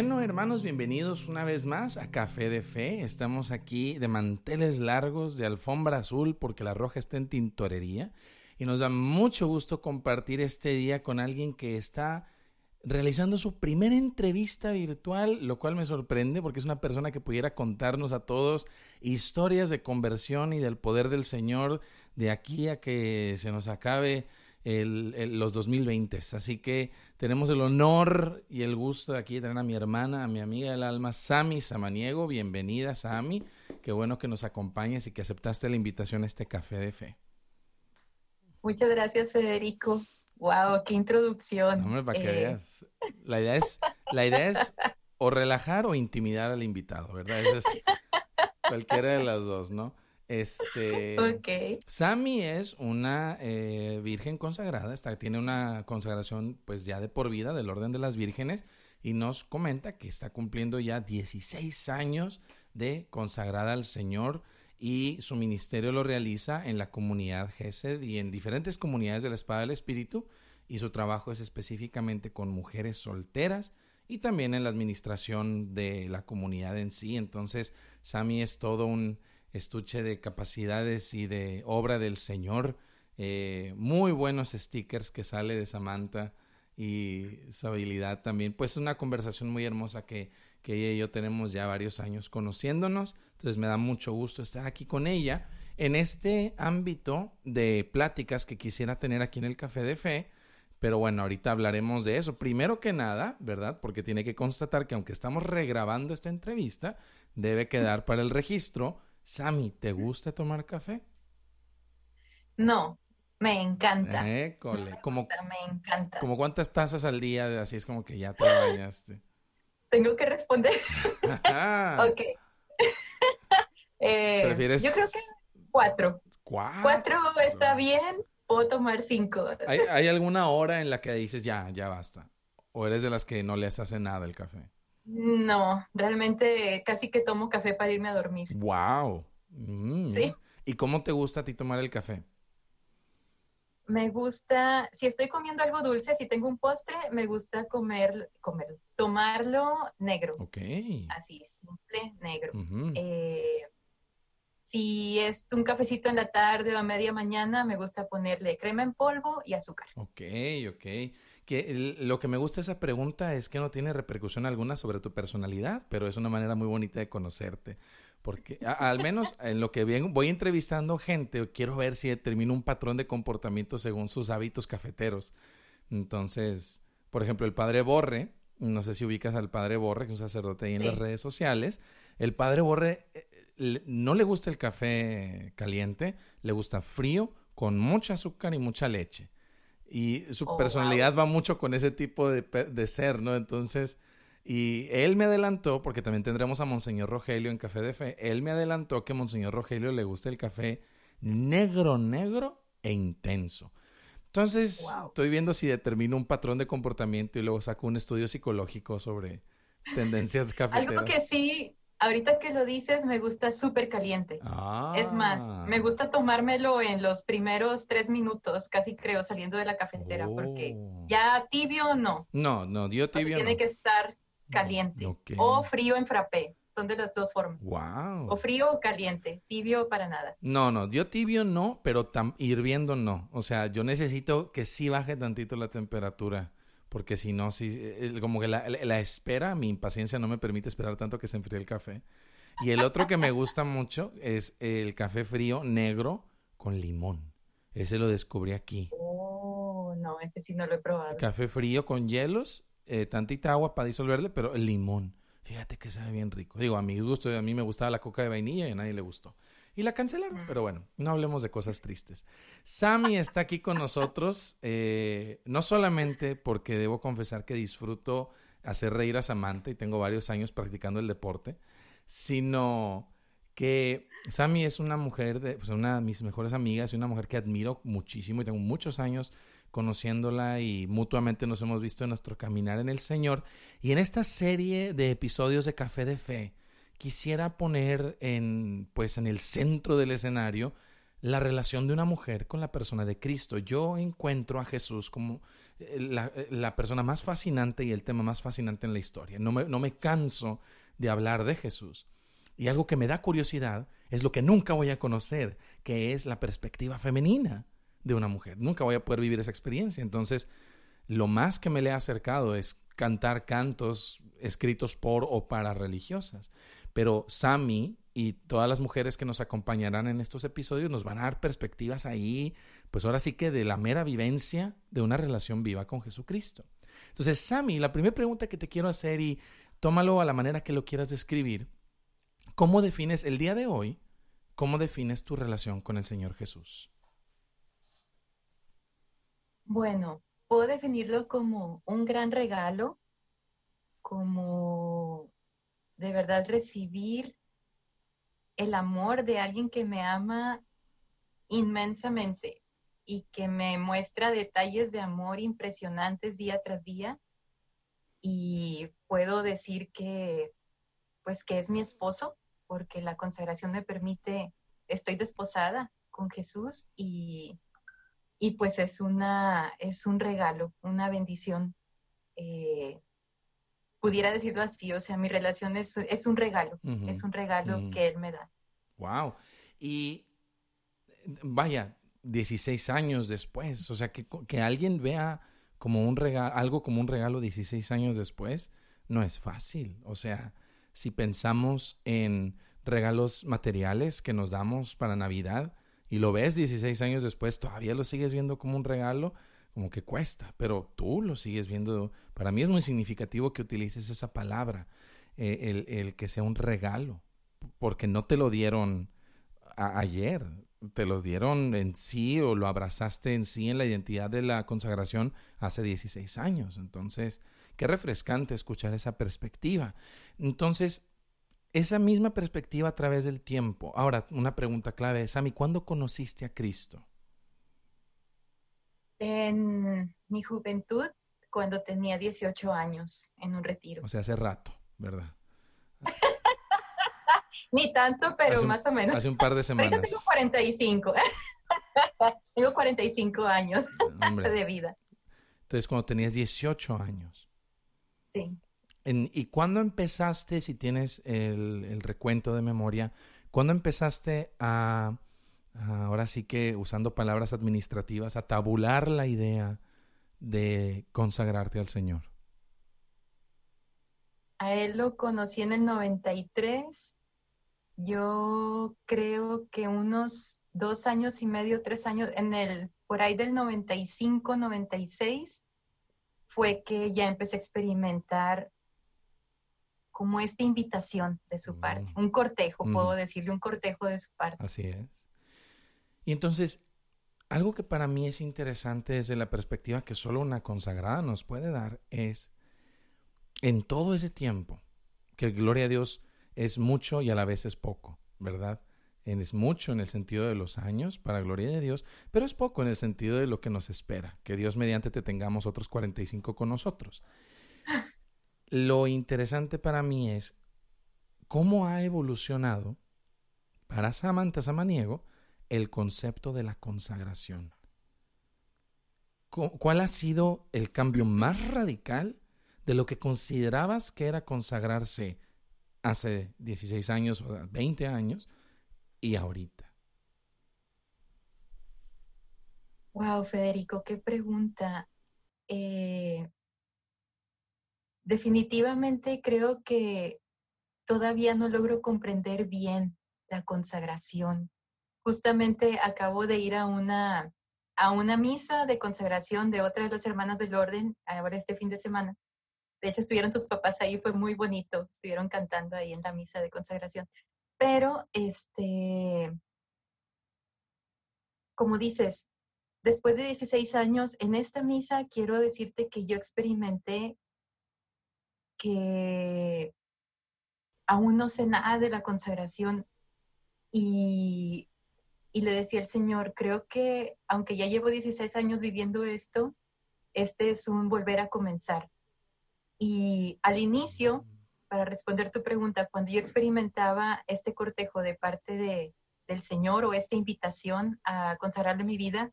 Bueno, hermanos, bienvenidos una vez más a Café de Fe. Estamos aquí de manteles largos, de alfombra azul, porque la roja está en tintorería. Y nos da mucho gusto compartir este día con alguien que está realizando su primera entrevista virtual, lo cual me sorprende porque es una persona que pudiera contarnos a todos historias de conversión y del poder del Señor de aquí a que se nos acabe el, los 2020. Así que tenemos el honor y el gusto de aquí tener a mi hermana, a mi amiga del alma, Sami Samaniego. Bienvenida, Sami. Qué bueno que nos acompañes y que aceptaste la invitación a este café de fe. Muchas gracias, Federico. Wow, qué introducción. hombre, para que eh. veas. La idea es, la idea es o relajar o intimidar al invitado, ¿verdad? es cualquiera de las dos, ¿no? Este. Ok. Sami es una eh, virgen consagrada, está, tiene una consagración, pues ya de por vida del orden de las vírgenes, y nos comenta que está cumpliendo ya 16 años de consagrada al Señor y su ministerio lo realiza en la comunidad GESED y en diferentes comunidades de la Espada del Espíritu, y su trabajo es específicamente con mujeres solteras y también en la administración de la comunidad en sí. Entonces, Sami es todo un estuche de capacidades y de obra del Señor. Eh, muy buenos stickers que sale de Samantha y su habilidad también. Pues una conversación muy hermosa que, que ella y yo tenemos ya varios años conociéndonos. Entonces me da mucho gusto estar aquí con ella en este ámbito de pláticas que quisiera tener aquí en el Café de Fe. Pero bueno, ahorita hablaremos de eso. Primero que nada, ¿verdad? Porque tiene que constatar que aunque estamos regrabando esta entrevista, debe quedar para el registro Sami, ¿te gusta tomar café? No, me encanta. École. como, me encanta. ¿Como cuántas tazas al día? Así es como que ya te bañaste. Tengo que responder. ok. Eh, ¿Prefieres? Yo creo que cuatro. ¿Cuatro? Cuatro está bien, puedo tomar cinco. ¿Hay, ¿Hay, alguna hora en la que dices ya, ya basta? ¿O eres de las que no les hace nada el café? No, realmente casi que tomo café para irme a dormir. Wow. Mm. Sí. ¿Y cómo te gusta a ti tomar el café? Me gusta, si estoy comiendo algo dulce, si tengo un postre, me gusta comer, comer, tomarlo negro. Ok. Así, simple, negro. Eh, si es un cafecito en la tarde o a media mañana, me gusta ponerle crema en polvo y azúcar. Ok, ok que lo que me gusta de esa pregunta es que no tiene repercusión alguna sobre tu personalidad, pero es una manera muy bonita de conocerte. Porque al menos en lo que voy entrevistando gente, quiero ver si determino un patrón de comportamiento según sus hábitos cafeteros. Entonces, por ejemplo, el padre Borre, no sé si ubicas al padre Borre, que es un sacerdote ahí en las redes sociales. El padre Borre eh, no le gusta el café caliente, le gusta frío, con mucha azúcar y mucha leche. Y su oh, personalidad va mucho con ese tipo de, de, ser, ¿no? Entonces, y él me adelantó, porque también tendremos a Monseñor Rogelio en Café de Fe, él me adelantó que a Monseñor Rogelio le gusta el café negro, negro e intenso. Entonces, estoy viendo si determino un patrón de comportamiento y luego saco un estudio psicológico sobre tendencias cafeteras. Algo que sí Ahorita que lo dices, me gusta súper caliente. Es más, me ah. gusta tomármelo en los primeros tres minutos, casi creo, saliendo de la cafetera, porque oh. ya tibio no. No, no, dio tibio. tiene que estar caliente. O frío en frappé. Son de las dos formas. Wow. O frío o caliente. Tibio para nada. No, no, dio tibio no, pero hirviendo no. O sea, yo necesito que sí baje tantito la temperatura porque si no, si, como que la, la, espera, mi impaciencia no me permite esperar tanto que se enfríe el café. Y el otro que me gusta mucho es el café frío negro con limón. Ese lo descubrí aquí. Oh, no, ese sí no lo he probado. Café frío con hielos, eh, tantita agua para disolverle, pero el limón. Fíjate que sabe bien rico. Digo, a mi gusto, a mí me gustaba la coca de vainilla y a nadie le gustó y la cancelaron. Pero bueno, no hablemos de cosas tristes. Sammy está aquí con nosotros, eh, no solamente porque debo confesar que disfruto hacer reír a Samantha y tengo varios años practicando el deporte, sino que Sammy es una mujer, de, pues una de mis mejores amigas y una mujer que admiro muchísimo y tengo muchos años conociéndola y mutuamente nos hemos visto en nuestro caminar en el Señor. Y en esta serie de episodios de Café de Fe, quisiera poner en, pues, en el centro del escenario la relación de una mujer con la persona de Cristo. Yo encuentro a Jesús como eh, eh, la, persona más fascinante y el tema más fascinante en la historia. No me, no me canso de hablar de Jesús. Y algo que me da curiosidad es lo que nunca voy a conocer, que es la perspectiva femenina de una mujer. Nunca voy a poder vivir esa experiencia. Entonces, lo más que me le ha acercado es cantar cantos escritos por o para religiosas. Pero Sami y todas las mujeres que nos acompañarán en estos episodios nos van a dar perspectivas ahí, pues ahora sí que de la mera vivencia de una relación viva con Jesucristo. Entonces, Sami, la primera pregunta que te quiero hacer y tómalo a la manera que lo quieras describir, ¿cómo defines el día de hoy, cómo defines tu relación con el Señor Jesús? Bueno, puedo definirlo como un gran regalo, como de verdad recibir el amor de alguien que me ama inmensamente y que me muestra detalles de amor impresionantes día tras día. Y puedo decir que, pues, que es mi esposo, porque la consagración me permite, estoy desposada con Jesús y, y pues es una, es un regalo, una bendición. Eh, pudiera decirlo así, o sea, mi relación es, un regalo, es un regalo que él me da. Wow. Y vaya, 16 años después, o sea, que, que alguien vea como un regalo, algo como un regalo 16 años después, no es fácil. O sea, si pensamos en regalos materiales que nos damos para Navidad y lo ves 16 años después, todavía lo sigues viendo como un regalo, como que cuesta, pero tú lo sigues viendo. Para mí es muy significativo que utilices esa palabra, eh, el, que sea un regalo, porque no te lo dieron ayer, te lo dieron en sí o lo abrazaste en sí en la identidad de la consagración hace 16 años. Entonces, qué refrescante escuchar esa perspectiva. Entonces, esa misma perspectiva a través del tiempo. Ahora, una pregunta clave, Sammy, ¿cuándo conociste a Cristo? En mi juventud cuando tenía 18 años en un retiro. O sea, hace rato, ¿verdad? Ni tanto, pero más o menos. Hace un par de semanas. Ahorita tengo 45. tengo 45 años de vida. Entonces, cuando tenías 18 años. Sí. ¿Y cuándo empezaste, si tienes el, el recuento de memoria, cuándo empezaste a ahora sí que usando palabras administrativas, a tabular la idea de consagrarte al Señor? A él lo conocí en el 93. Yo creo que unos dos años y medio, tres años, en el, por ahí del 95, 96, fue que ya empecé a experimentar como esta invitación de su parte, mm. un cortejo, puedo decirle, un cortejo de su parte. Así es. Y entonces, algo que para mí es interesante desde la perspectiva que solo una consagrada nos puede dar es, en todo ese tiempo, que gloria a Dios es mucho y a la vez es poco, ¿verdad? Es mucho en el sentido de los años, para gloria de Dios, pero es poco en el sentido de lo que nos espera, que Dios mediante te tengamos otros 45 con nosotros. Lo interesante para mí es cómo ha evolucionado para Samantha Samaniego el concepto de la consagración. ¿Cuál ha sido el cambio más radical de lo que considerabas que era consagrarse hace 16 años o 20 años y ahorita? Wow, Federico, qué pregunta. Eh, definitivamente creo que todavía no logro comprender bien la consagración justamente acabo de ir a una, a una misa de consagración de otra de las hermanas del orden, ahora este fin de semana. De hecho, estuvieron tus papás ahí, fue muy bonito, estuvieron cantando ahí en la misa de consagración. Pero, este, como dices, después de 16 años, en esta misa quiero decirte que yo experimenté que aún no sé nada de la consagración y y le decía al Señor, creo que aunque ya llevo 16 años viviendo esto, este es un volver a comenzar. Y al inicio, para responder tu pregunta, cuando yo experimentaba este cortejo de parte de, del Señor o esta invitación a consagrarle mi vida,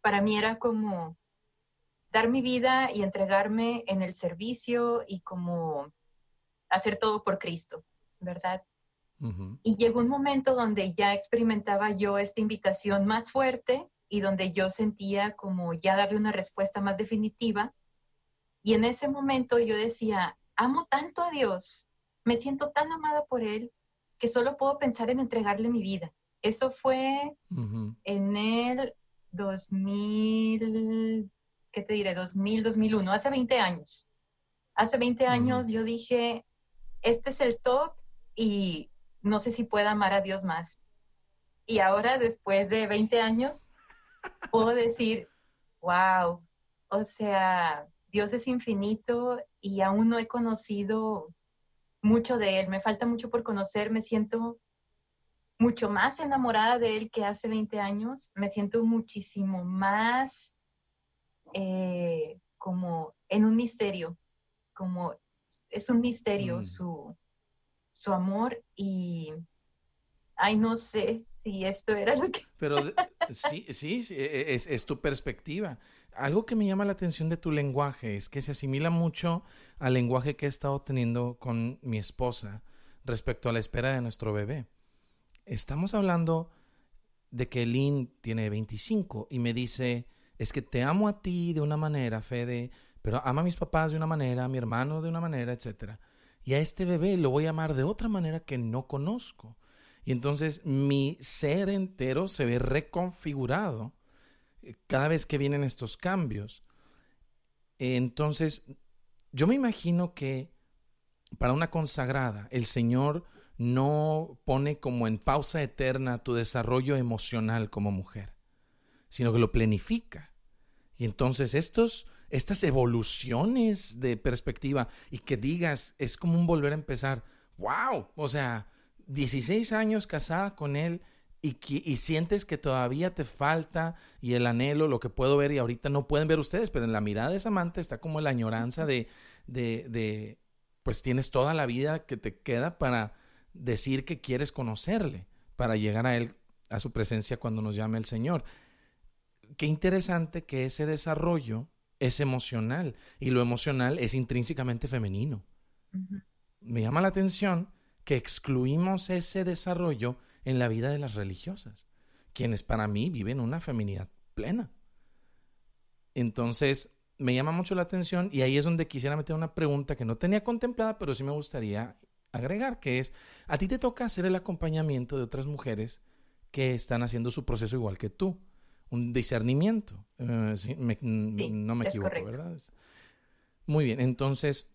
para mí era como dar mi vida y entregarme en el servicio y como hacer todo por Cristo, ¿verdad? Y llegó un momento donde ya experimentaba yo esta invitación más fuerte y donde yo sentía como ya darle una respuesta más definitiva. Y en ese momento yo decía, amo tanto a Dios, me siento tan amada por Él, que solo puedo pensar en entregarle mi vida. Eso fue en el 2000, ¿qué te diré? 2000, 2001, hace 20 años. Hace 20 años yo dije, este es el top y no sé si pueda amar a Dios más. Y ahora, después de 20 años, puedo decir, wow, o sea, Dios es infinito y aún no he conocido mucho de Él. Me falta mucho por conocer, me siento mucho más enamorada de Él que hace 20 años, me siento muchísimo más eh, como en un misterio, como es un misterio mm. su, su amor y, ay, no sé si esto era lo que... Pero sí, sí, e, e, es, es tu perspectiva. Algo que me llama la atención de tu lenguaje es que se asimila mucho al lenguaje que he estado teniendo con mi esposa respecto a la espera de nuestro bebé. Estamos hablando de que Lynn tiene 25 y me dice, es que te amo a ti de una manera, Fede, pero ama a mis papás de una manera, a mi hermano de una manera, etcétera y a este bebé lo voy a amar de otra manera que no conozco. Y entonces mi ser entero se ve reconfigurado eh, cada vez que vienen estos cambios. Entonces, yo me imagino que para una consagrada, el Señor no pone como en pausa eterna tu desarrollo emocional como mujer, sino que lo planifica. Y entonces estos estas evoluciones de perspectiva y que digas, es como un volver a empezar. ¡Wow! O sea, 16 años casada con él y, y sientes que todavía te falta y el anhelo, lo que puedo ver y ahorita no pueden ver ustedes, pero en la mirada de esa amante está como la añoranza de, de, de, pues tienes toda la vida que te queda para decir que quieres conocerle, para llegar a él, a su presencia cuando nos llame el Señor. Qué interesante que ese desarrollo es emocional y lo emocional es intrínsecamente femenino. Me llama la atención que excluimos ese desarrollo en la vida de las religiosas, quienes para mí viven una feminidad plena. Entonces, me llama mucho la atención y ahí es donde quisiera meter una pregunta que no tenía contemplada, pero sí me gustaría agregar, que es, a ti te toca hacer el acompañamiento de otras mujeres que están haciendo su proceso igual que tú un discernimiento. Eh, no me equivoco, ¿verdad? Muy bien, entonces,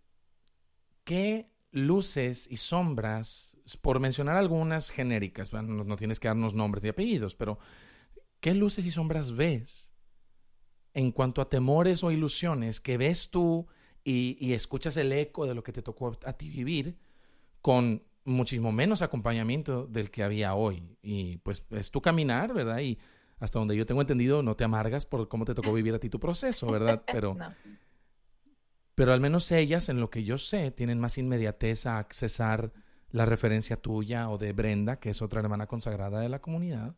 ¿qué luces y sombras, por mencionar algunas genéricas, no, tienes que darnos nombres y apellidos, pero ¿qué luces y sombras ves en cuanto a temores o ilusiones que ves tú y, y escuchas el eco de lo que te tocó a ti vivir con muchísimo menos acompañamiento del que había hoy? Y pues es tu caminar, ¿verdad? Y hasta donde yo tengo entendido, no te amargas por cómo te tocó vivir a ti tu proceso, ¿verdad? Pero, pero al menos ellas, en lo que yo sé, tienen más inmediatez a accesar la referencia tuya o de Brenda, que es otra hermana consagrada de la comunidad.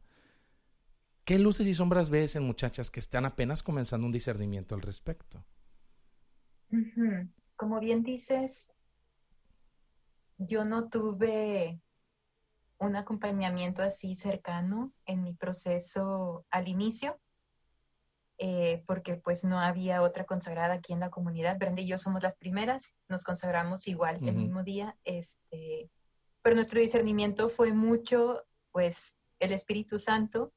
¿Qué luces y sombras ves en muchachas que están apenas comenzando un discernimiento al respecto? Como bien dices, yo no tuve un acompañamiento así cercano en mi proceso al inicio, eh, porque pues no había otra consagrada aquí en la comunidad. Brenda y yo somos las primeras, nos consagramos igual el mismo día, este, pero nuestro discernimiento fue mucho pues el Espíritu Santo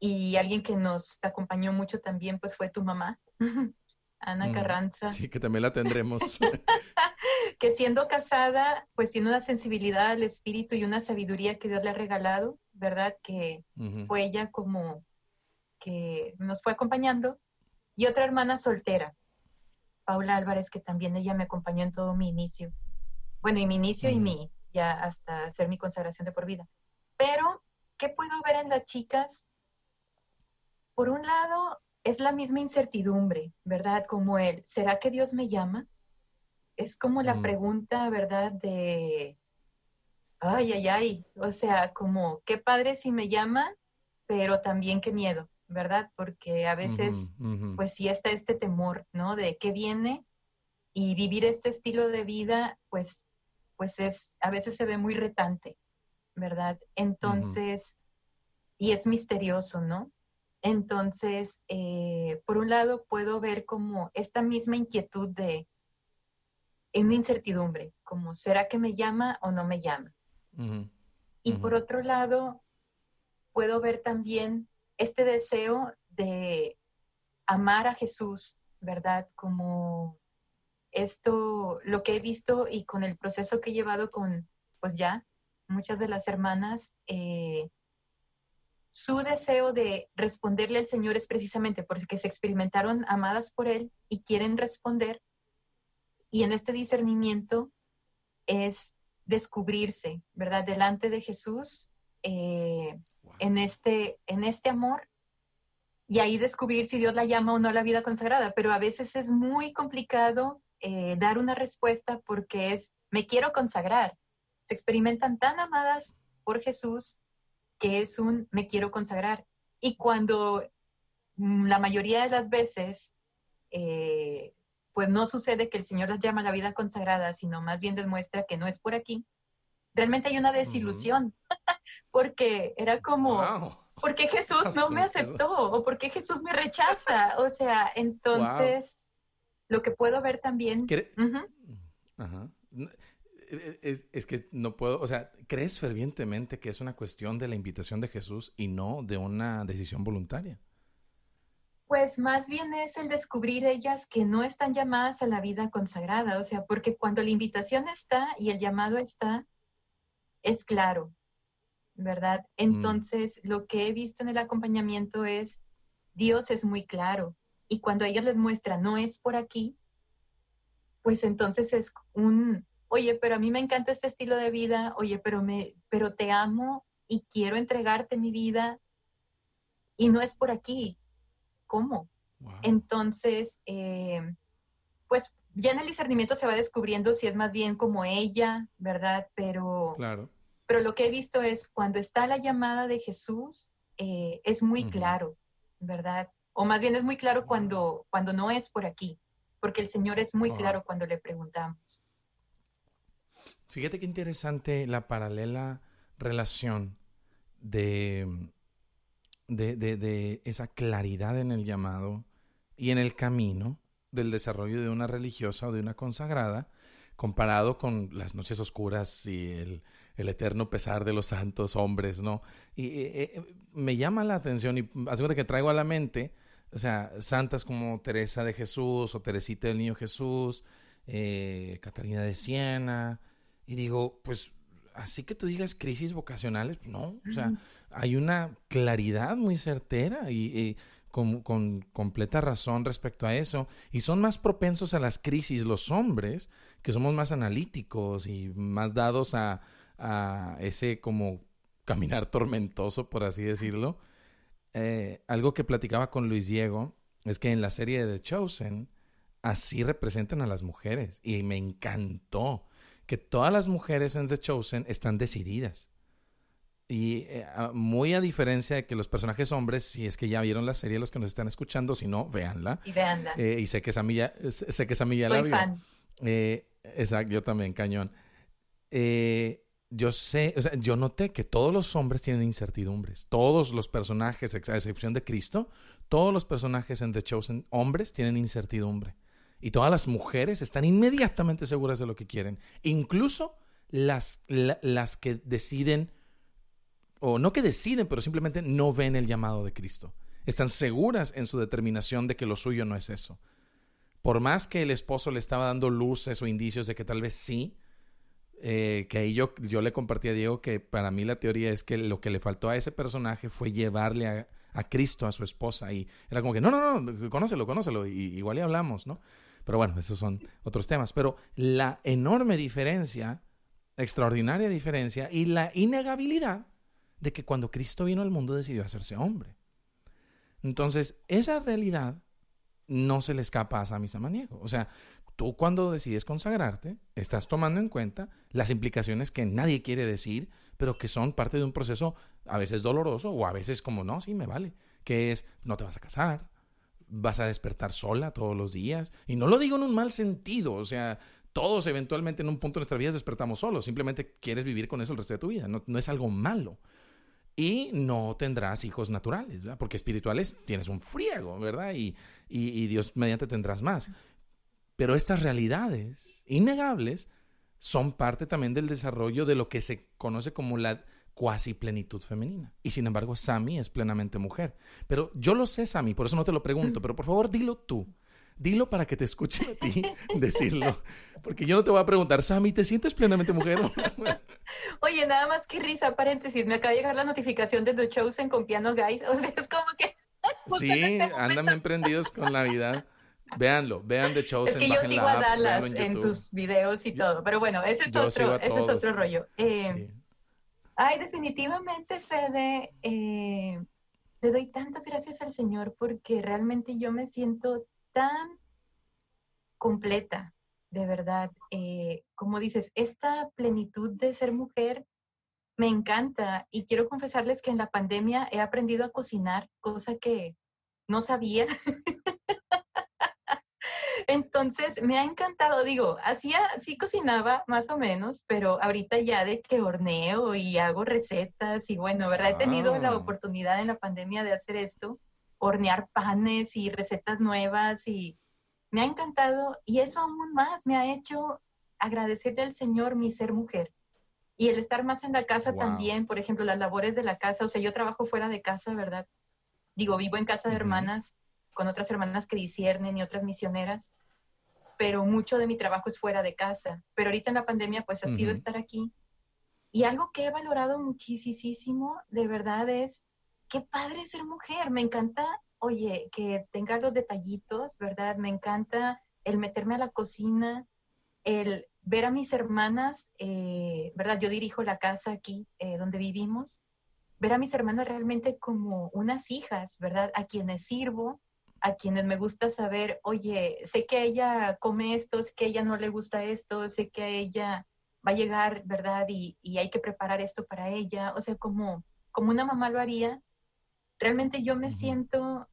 y alguien que nos acompañó mucho también pues fue tu mamá, Ana Carranza. Sí, que también la tendremos. que siendo casada, pues tiene una sensibilidad al espíritu y una sabiduría que Dios le ha regalado, ¿verdad? Que fue ella como que nos fue acompañando. Y otra hermana soltera, Paula Álvarez, que también ella me acompañó en todo mi inicio. Bueno, y mi inicio y mi, ya hasta hacer mi consagración de por vida. Pero, ¿qué puedo ver en las chicas? Por un lado, es la misma incertidumbre, ¿verdad? Como él, ¿será que Dios me llama? Es como la mm. pregunta, ¿verdad? De, ay, ay, ay, o sea, como qué padre si me llama, pero también qué miedo, ¿verdad? Porque a veces, pues sí está este temor, ¿no? De qué viene y vivir este estilo de vida, pues, pues es, a veces se ve muy retante, ¿verdad? Entonces, y es misterioso, ¿no? Entonces, eh, por un lado, puedo ver como esta misma inquietud de, una incertidumbre, como, ¿será que me llama o no me llama? Y por otro lado, puedo ver también este deseo de amar a Jesús, ¿verdad? Como esto, lo que he visto y con el proceso que he llevado con, pues ya, muchas de las hermanas, eh, su deseo de responderle al Señor es precisamente porque se experimentaron amadas por Él y quieren responder. Y en este discernimiento es descubrirse, ¿verdad? Delante de Jesús, eh, en, este, en este amor, y ahí descubrir si Dios la llama o no a la vida consagrada. Pero a veces es muy complicado eh, dar una respuesta porque es, me quiero consagrar. Se experimentan tan amadas por Jesús que es un, me quiero consagrar. Y cuando mm, la mayoría de las veces eh, pues no sucede que el Señor las llama a la vida consagrada, sino más bien demuestra que no es por aquí. Realmente hay una desilusión, porque era como, ¿por qué Jesús no me aceptó? ¿O por qué Jesús me rechaza? O sea, entonces, lo que puedo ver también... Ajá. Es, es, que no puedo, o sea, ¿crees fervientemente que es una cuestión de la invitación de Jesús y no de una decisión voluntaria? Pues más bien es el descubrir ellas que no están llamadas a la vida consagrada, o sea, porque cuando la invitación está y el llamado está, es claro, ¿verdad? Mm. Entonces, lo que he visto en el acompañamiento es, Dios es muy claro, y cuando ella les muestra, no es por aquí, pues entonces es un, oye, pero a mí me encanta este estilo de vida, oye, pero, me, pero te amo y quiero entregarte mi vida, y no es por aquí, cómo. Entonces, eh, pues ya en el discernimiento se va descubriendo si es más bien como ella, ¿verdad? Pero, claro. pero lo que he visto es cuando está la llamada de Jesús, eh, es muy claro, ¿verdad? O más bien es muy claro cuando, cuando no es por aquí, porque el Señor es muy claro cuando le preguntamos. Fíjate qué interesante la paralela relación de de, de, de esa claridad en el llamado y en el camino del desarrollo de una religiosa o de una consagrada, comparado con las noches oscuras y el, el eterno pesar de los santos hombres, ¿no? Y eh, eh, me llama la atención y aseguro que traigo a la mente, o sea, santas como Teresa de Jesús o Teresita del Niño Jesús, eh, Catarina de Siena, y digo, pues así que tú digas crisis vocacionales, no, o sea, hay una claridad muy certera y, con, completa razón respecto a eso. Y son más propensos a las crisis los hombres, que somos más analíticos y más dados a, ese como caminar tormentoso, por así decirlo. Eh, algo que platicaba con Luis Diego es que en la serie de The Chosen así representan a las mujeres y me encantó que todas las mujeres en The Chosen están decididas. Y eh, muy a diferencia de que los personajes hombres, si es que ya vieron la serie, los que nos están escuchando, si no, véanla. Y véanla. Eh, y sé que esa milla, sé que esa milla la vio. fan. Eh, exacto, yo también, cañón. yo sé, o sea, yo noté que todos los hombres tienen incertidumbres. Todos los personajes, a excepción de Cristo, todos los personajes en The Chosen, hombres, tienen incertidumbre. Y todas las mujeres están inmediatamente seguras de lo que quieren. Incluso las, las que deciden o no que deciden, pero simplemente no ven el llamado de Cristo. Están seguras en su determinación de que lo suyo no es eso. Por más que el esposo le estaba dando luces o indicios de que tal vez sí, eh, que ahí yo, yo le compartí a Diego que para mí la teoría es que lo que le faltó a ese personaje fue llevarle a, Cristo a su esposa y era como que no, no, no, conócelo, conócelo, y, igual y hablamos, ¿no? Pero bueno, esos son otros temas. Pero la enorme diferencia, extraordinaria diferencia y la innegabilidad de que cuando Cristo vino al mundo decidió hacerse hombre. Entonces, esa realidad no se le escapa a Sami Samaniego. O sea, tú cuando decides consagrarte, estás tomando en cuenta las implicaciones que nadie quiere decir, pero que son parte de un proceso a veces doloroso o a veces como, no, sí, me vale, que es, no te vas a casar, vas a despertar sola todos los días. Y no lo digo en un mal sentido, o sea, todos eventualmente en un punto de nuestra vida despertamos solos, simplemente quieres vivir con eso el resto de tu vida, no, no es algo malo. Y no tendrás hijos naturales, ¿verdad? porque espirituales tienes un friego, ¿verdad? Y, y, y Dios mediante tendrás más. Pero estas realidades innegables son parte también del desarrollo de lo que se conoce como la cuasi plenitud femenina. Y sin embargo, Sami es plenamente mujer. Pero yo lo sé, Sami, por eso no te lo pregunto, pero por favor dilo tú. Dilo para que te escuche a ti decirlo. Porque yo no te voy a preguntar, Sami, ¿te sientes plenamente mujer? Oye, nada más que risa, paréntesis, me acaba de llegar la notificación de The Chosen con Piano Guys. O sea, es como que... Sí, este andan emprendidos con la vida. Véanlo, vean The Chosen. Es que yo sigo a Dallas en, sus videos y todo, pero bueno, ese es, otro, ese es otro rollo. Eh, ay, definitivamente, Fede, eh, le doy tantas gracias al Señor porque realmente yo me siento tan completa, de verdad. Eh, como dices, esta plenitud de ser mujer me encanta y quiero confesarles que en la pandemia he aprendido a cocinar, cosa que no sabía. Entonces, me ha encantado, digo, hacía, sí cocinaba más o menos, pero ahorita ya de que horneo y hago recetas y bueno, ¿verdad? He tenido la ah. oportunidad en la pandemia de hacer esto, hornear panes y recetas nuevas y me ha encantado y eso aún más me ha hecho agradecerle al Señor mi ser mujer. Y el estar más en la casa también, por ejemplo, las labores de la casa, o sea, yo trabajo fuera de casa, ¿verdad? Digo, vivo en casa de hermanas, con otras hermanas que disciernen y otras misioneras, pero mucho de mi trabajo es fuera de casa. Pero ahorita en la pandemia pues ha sido estar aquí. Y algo que he valorado muchísimo, de verdad, es qué padre ser mujer. Me encanta, oye, que tenga los detallitos, ¿verdad? Me encanta el meterme a la cocina, el ver a mis hermanas, eh, ¿verdad? Yo dirijo la casa aquí eh, donde vivimos, ver a mis hermanas realmente como unas hijas, ¿verdad? A quienes sirvo, a quienes me gusta saber, oye, sé que ella come esto, sé que a ella no le gusta esto, sé que a ella va a llegar, ¿verdad? Y, hay que preparar esto para ella. O sea, como, como una mamá lo haría, realmente yo me siento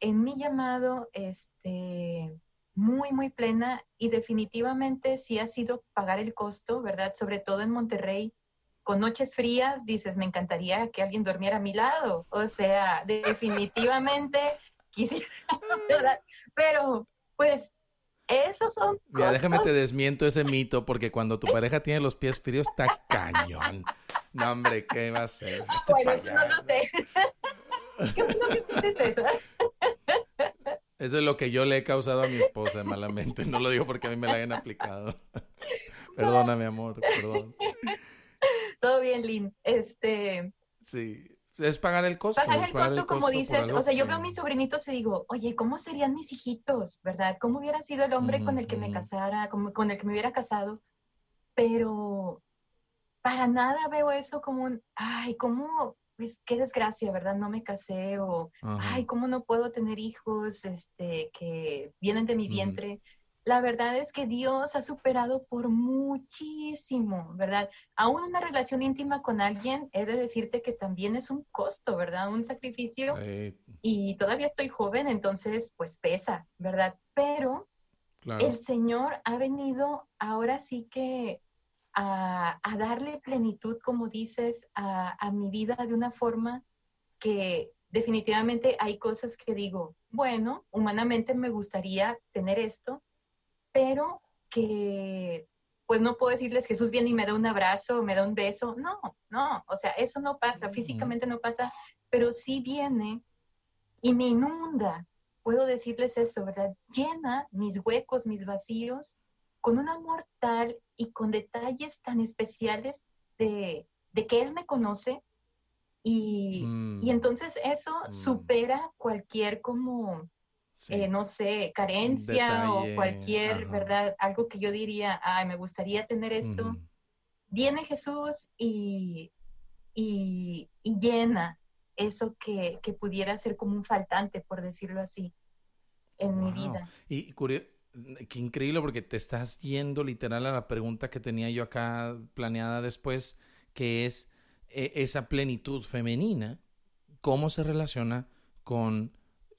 en mi llamado, este, muy, muy plena y definitivamente sí ha sido pagar el costo, ¿verdad? Sobre todo en Monterrey, con noches frías, dices, me encantaría que alguien durmiera a mi lado. O sea, definitivamente quisiera, ¿verdad? Pero, pues, esos son. Mira, déjame te desmiento ese mito, porque cuando tu pareja tiene los pies fríos, está cañón. No, hombre, ¿qué va a ser? bueno, eso no lo sé. ¿Qué bueno que eso? Eso es lo que yo le he causado a mi esposa malamente. No lo digo porque a mí me la hayan aplicado. Perdona, mi amor, perdón. Todo bien, Lynn. Este. Sí es pagar el costo. Pagar el, costo, como dices, o sea, yo veo a mis sobrinitos y digo, oye, ¿cómo serían mis hijitos, verdad? ¿Cómo hubiera sido el hombre con el que me casara, con, el que me hubiera casado? Pero para nada veo eso como un, ay, ¿cómo? Pues qué desgracia, ¿verdad? No me casé o, ay, ¿cómo no puedo tener hijos este, que vienen de mi vientre? La verdad es que Dios ha superado por muchísimo, ¿verdad? Aún una relación íntima con alguien, he de decirte que también es un costo, ¿verdad? Un sacrificio. Y todavía estoy joven, entonces, pues pesa, ¿verdad? Pero el Señor ha venido ahora sí que a, darle plenitud, como dices, a, a mi vida de una forma que definitivamente hay cosas que digo, bueno, humanamente me gustaría tener esto, pero que pues no puedo decirles Jesús viene y me da un abrazo, me da un beso. No, no, o sea, eso no pasa, físicamente no pasa, pero sí viene y me inunda. Puedo decirles eso, ¿verdad? Llena mis huecos, mis vacíos, con un amor tal y con detalles tan especiales de, que Él me conoce. Y, mm. entonces eso mm. supera cualquier como eh, no sé, carencia o cualquier, ¿verdad? Algo que yo diría, ay, me gustaría tener esto. Viene Jesús y, y, llena eso que, que, pudiera ser como un faltante, por decirlo así. en mi vida. Y qué increíble porque te estás yendo literal a la pregunta que tenía yo acá planeada después, que es e, esa plenitud femenina, ¿cómo se relaciona con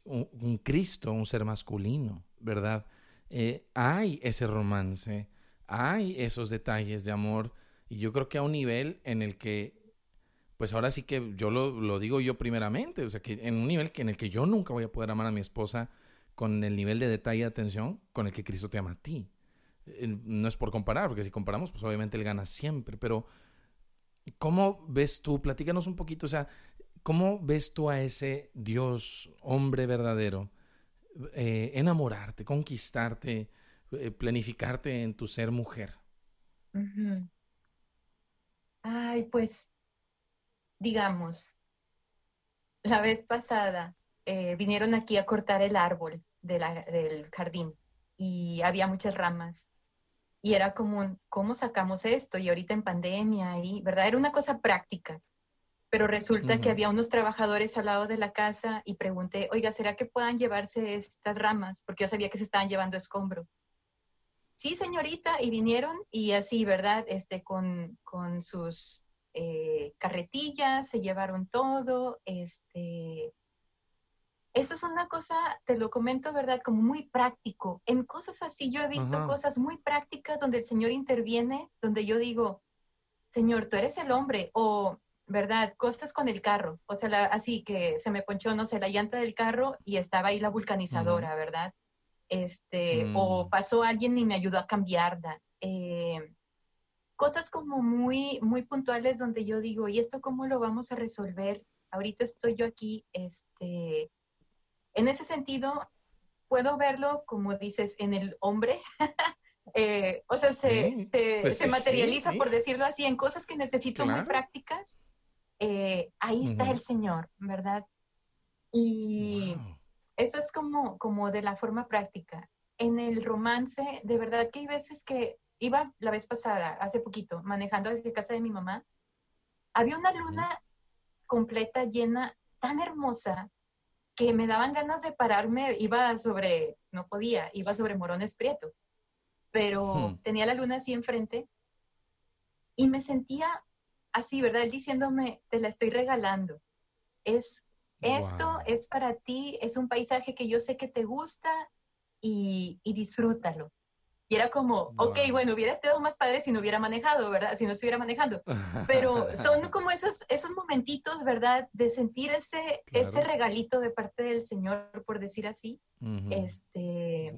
un, Cristo, un ser masculino, verdad? Eh, hay ese romance, hay esos detalles de amor, y yo creo que a un nivel en el que pues ahora sí que yo lo, lo, digo yo primeramente, o sea, que en un nivel que en el que yo nunca voy a poder amar a mi esposa con el nivel de detalle y atención con el que Cristo te ama a ti. Eh, no es por comparar, porque si comparamos, pues obviamente Él gana siempre, pero ¿cómo ves tú? Platícanos un poquito, o sea, ¿cómo ves tú a ese Dios, hombre verdadero, eh, enamorarte, conquistarte, eh, planificarte en tu ser mujer? Ay, pues, digamos, la vez pasada eh, vinieron aquí a cortar el árbol del jardín y había muchas ramas. Y era como, ¿cómo sacamos esto? Y ahorita en pandemia, ¿verdad? Era una cosa práctica. Pero resulta que había unos trabajadores al lado de la casa y pregunté, oiga, ¿será que puedan llevarse estas ramas? Porque yo sabía que se estaban llevando escombro. Sí, señorita, y vinieron y así, ¿verdad? Este, con, con sus eh, carretillas, se llevaron todo, este, eso es una cosa, te lo comento, ¿verdad? Como muy práctico. En cosas así yo he visto cosas muy prácticas donde el Señor interviene, donde yo digo, Señor, tú eres el hombre, o, ¿verdad? Cosas con el carro, o sea, así que se me ponchó, no sé, la llanta del carro y estaba ahí la vulcanizadora, ¿verdad? Este, o mm. pasó alguien y me ayudó a cambiarla. Eh, cosas como muy, muy puntuales donde yo digo, ¿y esto cómo lo vamos a resolver? Ahorita estoy yo aquí, este, en ese sentido, puedo verlo, como dices, en el hombre. Eh, o sea, se, pues materializa, por decirlo así, en cosas que necesito muy prácticas. Eh, ahí está el Señor, ¿verdad? Y eso es como, como de la forma práctica. En el romance, de verdad que hay veces que iba la vez pasada, hace poquito, manejando desde casa de mi mamá, había una luna completa, llena, tan hermosa, que me daban ganas de pararme, iba sobre, no podía, iba sobre Morones Prieto, pero hmm. tenía la luna así enfrente y me sentía así, ¿verdad? Él diciéndome, te la estoy regalando. Es, esto es para ti, es un paisaje que yo sé que te gusta y, y disfrútalo. Y era como, ok, bueno, hubiera estado más padre si no hubiera manejado, ¿verdad? Si no estuviera manejando. Pero son como esos, esos momentitos, ¿verdad? De sentir ese, ese regalito de parte del Señor, por decir así. Este.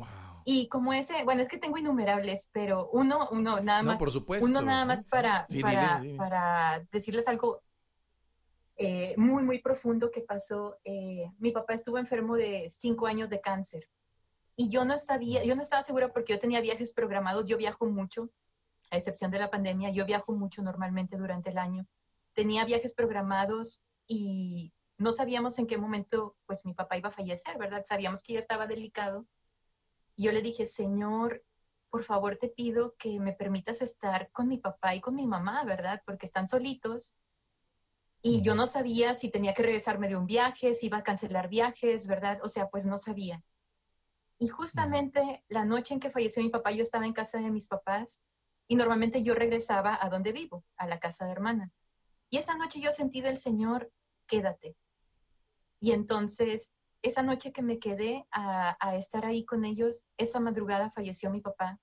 Y como ese, bueno, es que tengo innumerables, pero uno, uno nada más. No, por supuesto. Uno nada más para, para, para decirles algo eh, muy, muy profundo que pasó. Eh, mi papá estuvo enfermo de cinco años de cáncer. Y yo no sabía, yo no estaba segura porque yo tenía viajes programados, yo viajo mucho, a excepción de la pandemia, yo viajo mucho normalmente durante el año. Tenía viajes programados y no sabíamos en qué momento pues mi papá iba a fallecer, ¿verdad? Sabíamos que ya estaba delicado. Y yo le dije, Señor, por favor te pido que me permitas estar con mi papá y con mi mamá, ¿verdad? Porque están solitos. Y yo no sabía si tenía que regresarme de un viaje, si iba a cancelar viajes, ¿verdad? O sea, pues no sabía. Y justamente la noche en que falleció mi papá, yo estaba en casa de mis papás y normalmente yo regresaba a donde vivo, a la casa de hermanas. Y esa noche yo sentí del Señor, quédate. Y entonces, esa noche que me quedé a, estar ahí con ellos, esa madrugada falleció mi papá.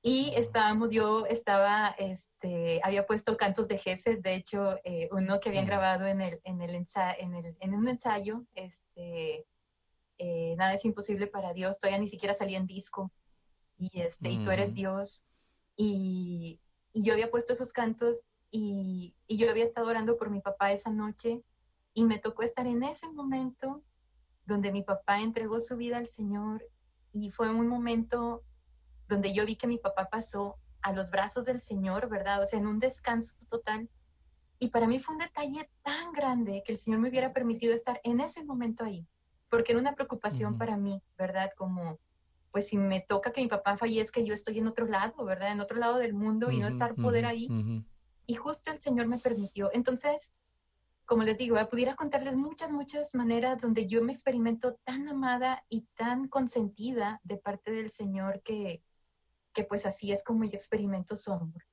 Y estábamos, yo estaba, este, había puesto cantos de Gesed, de hecho, eh, uno que habían grabado en, el, en, el en, el, en un ensayo, este, eh, nada es imposible para Dios, todavía ni siquiera salía en disco, y, este, y tú eres Dios. Y, yo había puesto esos cantos y, y, yo había estado orando por mi papá esa noche y me tocó estar en ese momento donde mi papá entregó su vida al Señor y fue un momento donde yo vi que mi papá pasó a los brazos del Señor, ¿verdad? O sea, en un descanso total. Y para mí fue un detalle tan grande que el Señor me hubiera permitido estar en ese momento ahí porque era una preocupación para mí, ¿verdad? Como, pues si me toca que mi papá fallezca, yo estoy en otro lado, ¿verdad? En otro lado del mundo y no estar poder ahí. Y justo el Señor me permitió. Entonces, como les digo, pudiera contarles muchas, muchas maneras donde yo me experimento tan amada y tan consentida de parte del Señor que, que pues así es como yo experimento su amor.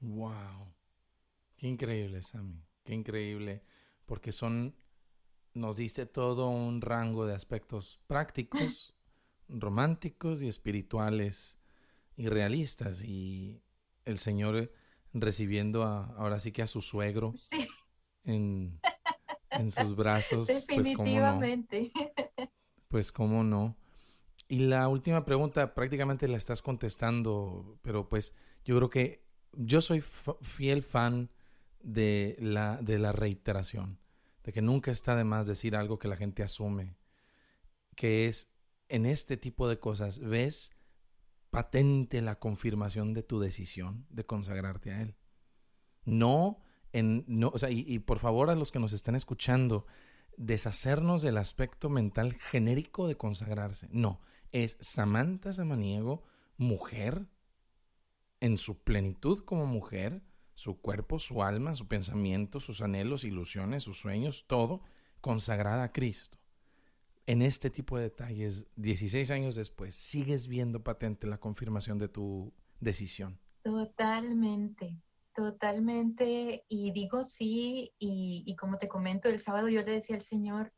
Wow. Qué increíble, Sammy. Qué increíble. Porque son, nos diste todo un rango de aspectos prácticos, románticos y espirituales y realistas. Y el Señor recibiendo a, ahora sí que a su suegro en, sus brazos. Definitivamente. Pues cómo no. Y la última pregunta prácticamente la estás contestando, pero pues yo creo que yo soy fiel fan de la, de la reiteración, de que nunca está de más decir algo que la gente asume, que es en este tipo de cosas, ves patente la confirmación de tu decisión de consagrarte a Él. No, no, o sea, y, y por favor a los que nos están escuchando, deshacernos del aspecto mental genérico de consagrarse. No, es Samantha Samaniego, mujer, en su plenitud como mujer, su cuerpo, su alma, su pensamiento, sus anhelos, ilusiones, sus sueños, todo consagrada a Cristo. En este tipo de detalles, 16 años después, sigues viendo patente la confirmación de tu decisión. Totalmente, totalmente. Y digo sí, y, como te comento, el sábado yo le decía al Señor,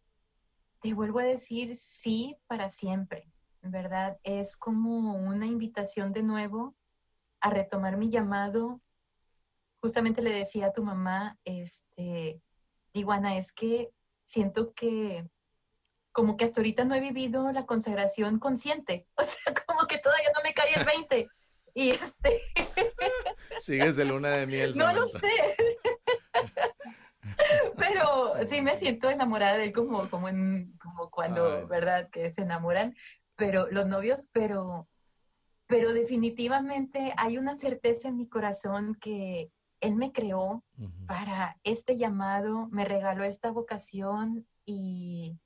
te vuelvo a decir sí para siempre, ¿verdad? Es como una invitación de nuevo a retomar mi llamado. Justamente le decía a tu mamá, este, Iguana, es que siento que como que hasta ahorita no he vivido la consagración consciente, o sea, como que todavía no me cae el 20. Y este... Sigues de luna de miel. No lo sé. Pero sí me siento enamorada de él como, como, en, como cuando, ¿verdad? Que se enamoran, pero los novios, pero pero definitivamente hay una certeza en mi corazón que Él me creó para este llamado, me regaló esta vocación y,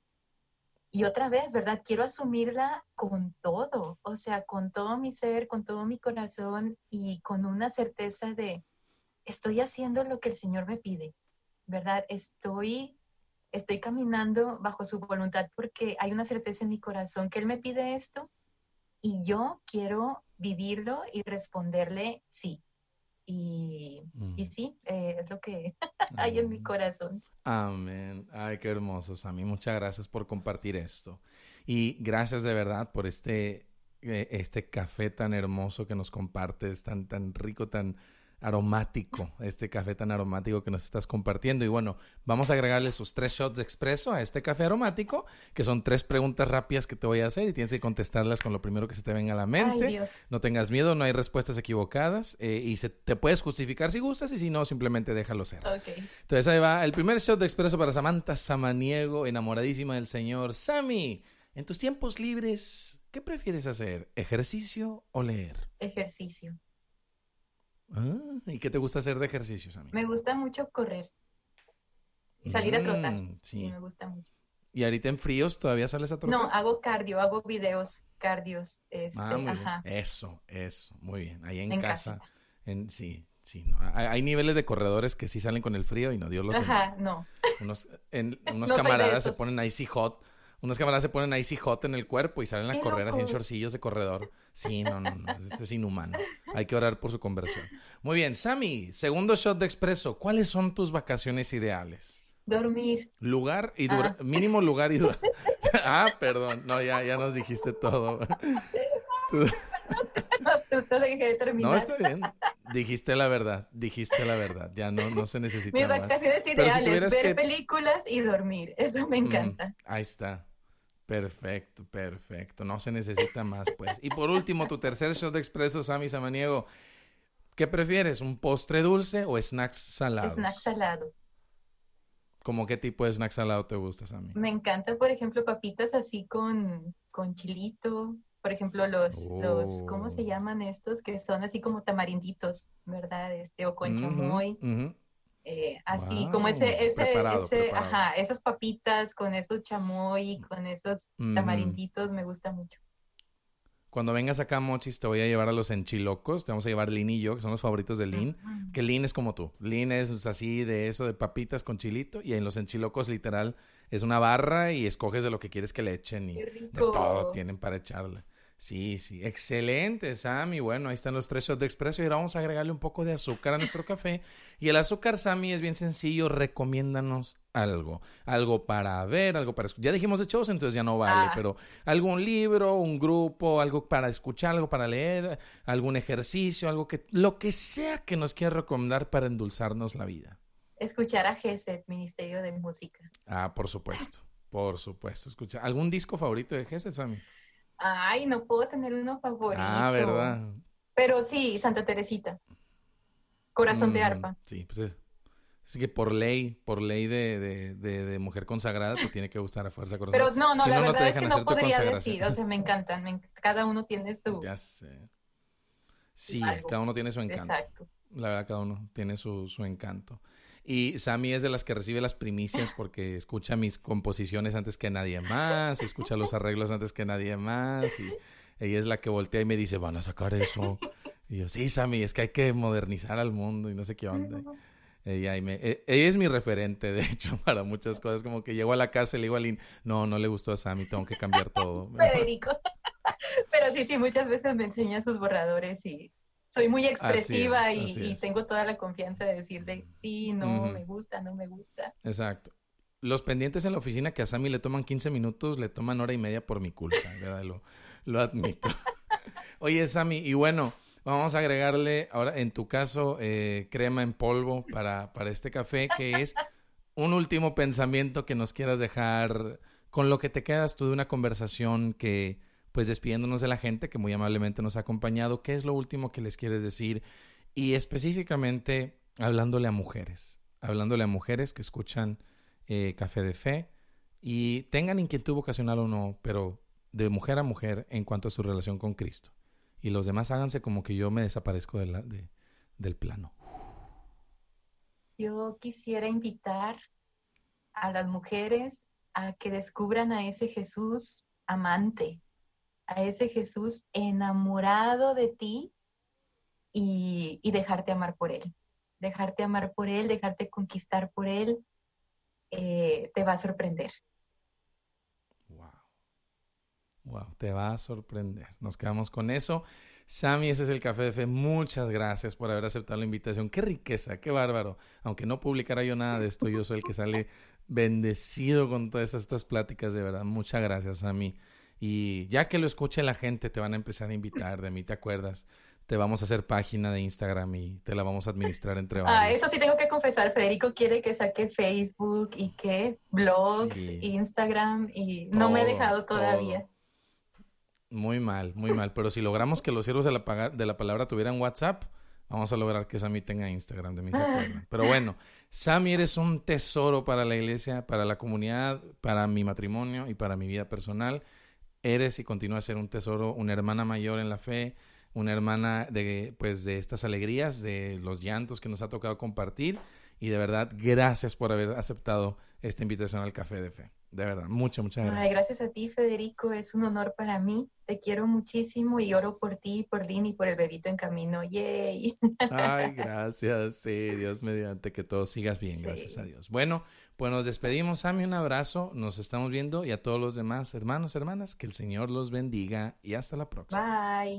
y otra vez, ¿verdad? Quiero asumirla con todo, o sea, con todo mi ser, con todo mi corazón y con una certeza de, estoy haciendo lo que el Señor me pide, ¿verdad? Estoy, estoy caminando bajo su voluntad porque hay una certeza en mi corazón que Él me pide esto y yo quiero vivirlo y responderle sí. Y, y mm. sí, eh, es lo que hay en mi corazón. Amén. Ay, qué hermoso, Sammy. Muchas gracias por compartir esto. Y gracias de verdad por este, eh, este café tan hermoso que nos compartes, tan, tan rico, tan, aromático, este café tan aromático que nos estás compartiendo. Y bueno, vamos a agregarle sus tres shots de expreso a este café aromático, que son tres preguntas rápidas que te voy a hacer y tienes que contestarlas con lo primero que se te venga a la mente. no tengas miedo, no hay respuestas equivocadas eh, y se, te puedes justificar si gustas y si no, simplemente déjalo ser. Entonces ahí va el primer shot de expreso para Samantha Samaniego, enamoradísima del Señor. Sammy, en tus tiempos libres, ¿qué prefieres hacer? ¿Ejercicio o leer? Ejercicio. Ah, ¿y qué te gusta hacer de ejercicios, mí? Me gusta mucho correr y salir a trotar. Mm, sí. me gusta mucho. ¿Y ahorita en fríos todavía sales a trotar? No, hago cardio, hago videos cardios. Este, ah, Eso, eso, muy bien. Ahí en, casa. En, sí, sí. Hay, niveles de corredores que sí salen con el frío y no, Dios los Ajá, no. Unos, unos camaradas se ponen icy hot unos camaradas se ponen icy hot en el cuerpo y salen a correr así en shortcillos de corredor. Sí, no, no, no, eso es inhumano. Hay que orar por su conversión. Muy bien, Sammy, segundo shot de expreso. ¿Cuáles son tus vacaciones ideales? Dormir. Lugar y dura, ah. mínimo lugar y dura. ah, perdón, no, ya, ya nos dijiste todo. no, está bien. Dijiste la verdad, dijiste la verdad. Ya no, no se necesita. Mis vacaciones ideales, ver películas y dormir. Eso me encanta. ahí está. Perfecto, perfecto. No se necesita más, pues. Y por último, tu tercer shot de expreso, Sammy Samaniego. ¿Qué prefieres? ¿Un postre dulce o snacks salados? Snacks salado. ¿Cómo qué tipo de snack salado te gusta, Sammy? Me encanta, por ejemplo, papitas así con, con chilito, por ejemplo, los, los, ¿cómo se oh. llaman estos? Que son así como tamarinditos, ¿verdad? Este, o con chamoy. Eh, así como ese, ese, ese ajá, esas papitas con esos chamoy, con esos mm. tamarinditos, me gusta mucho. Cuando vengas acá, Mochis, te voy a llevar a los enchilocos. Te vamos a llevar Lin y yo, que son los favoritos de Lin. Que Lin es como tú. Lin es así de eso, de papitas con chilito. Y en los enchilocos, literal, es una barra y escoges de lo que quieres que le echen. Y de todo tienen para echarle. Sí, sí, excelente, Sammy. Bueno, ahí están los tres shots de expreso y ahora vamos a agregarle un poco de azúcar a nuestro café. Y el azúcar, Sammy, es bien sencillo. Recomiéndanos algo, algo para ver, algo para escuchar. Ya dijimos de shows, entonces ya no vale, ah. pero algún libro, un grupo, algo para escuchar, algo para leer, algún ejercicio, algo que, lo que sea que nos quiera recomendar para endulzarnos la vida. Escuchar a GESET, Ministerio de Música. Ah, por supuesto, por supuesto. Escucha, ¿algún disco favorito de GESET, Sammy? Ay, no puedo tener uno favorito. Ah, ¿verdad? Pero sí, Santa Teresita. Corazón de mm, arpa. Sí, pues es. Así que por ley, por ley de, de, de, mujer consagrada, te tiene que gustar a fuerza corazón. Pero no, no, la verdad es que no podría decir, o sea, me encantan, cada uno tiene su... Ya sé. Sí, cada uno tiene su encanto. Exacto. La verdad, cada uno tiene su, su encanto. Y Sammy es de las que recibe las primicias porque escucha mis composiciones antes que nadie más, escucha los arreglos antes que nadie más. Y ella es la que voltea y me dice, van a sacar eso. Y yo, sí, Sammy, es que hay que modernizar al mundo y no sé qué onda. Ella, me, e, ella es mi referente, de hecho, para muchas cosas. Como que llego a la casa y le digo a Lynn, no, no le gustó a Sammy, tengo que cambiar todo. Federico. Pero sí, sí, muchas veces me enseña sus borradores y soy muy expresiva y, tengo toda la confianza de decirle sí, no, me gusta, no me gusta. Exacto. Los pendientes en la oficina que a Sammy le toman 15 minutos, le toman hora y media por mi culpa, ¿verdad? Lo, lo admito. Oye, Sammy, y bueno, vamos a agregarle ahora, en tu caso, eh, crema en polvo para, para este café, que es un último pensamiento que nos quieras dejar con lo que te quedas tú de una conversación que pues despidiéndonos de la gente que muy amablemente nos ha acompañado, ¿qué es lo último que les quieres decir? Y específicamente hablándole a mujeres, hablándole a mujeres que escuchan eh, Café de Fe y tengan inquietud vocacional o no, pero de mujer a mujer en cuanto a su relación con Cristo. Y los demás háganse como que yo me desaparezco de la, de, del plano. Yo quisiera invitar a las mujeres a que descubran a ese Jesús amante, a ese Jesús enamorado de ti y, dejarte amar por Él. Dejarte amar por Él, dejarte conquistar por Él, eh, te va a sorprender. Wow. Wow, te va a sorprender. Nos quedamos con eso. Sammy, ese es el Café de Fe. Muchas gracias por haber aceptado la invitación. Qué riqueza, qué bárbaro. Aunque no publicara yo nada de esto, yo soy el que sale bendecido con todas estas pláticas, de verdad. Muchas gracias, Sammy. Y ya que lo escuche la gente, te van a empezar a invitar de mí, ¿te acuerdas? Te vamos a hacer página de Instagram y te la vamos a administrar entre varios. Ah, eso sí tengo que confesar. Federico quiere que saque Facebook y que blogs, Instagram y no me he dejado todavía. Muy mal, muy mal. Pero si logramos que los siervos de la, de la palabra tuvieran WhatsApp, vamos a lograr que Sammy tenga Instagram de mí. Pero bueno, Sammy, eres un tesoro para la iglesia, para la comunidad, para mi matrimonio y para mi vida personal eres y continúas a ser un tesoro, una hermana mayor en la fe, una hermana de, pues, de estas alegrías, de los llantos que nos ha tocado compartir. Y de verdad, gracias por haber aceptado esta invitación al Café de Fe. De verdad, muchas, muchas gracias. gracias a ti, Federico. Es un honor para mí. Te quiero muchísimo y oro por ti, por Lynn y por el bebito en camino. ¡Yay! Ay, gracias. Sí, Dios mediante que todo sigas bien. Gracias a Dios. Bueno, pues nos despedimos, Sammy, un abrazo, nos estamos viendo y a todos los demás hermanos, hermanas, que el Señor los bendiga y hasta la próxima. Bye.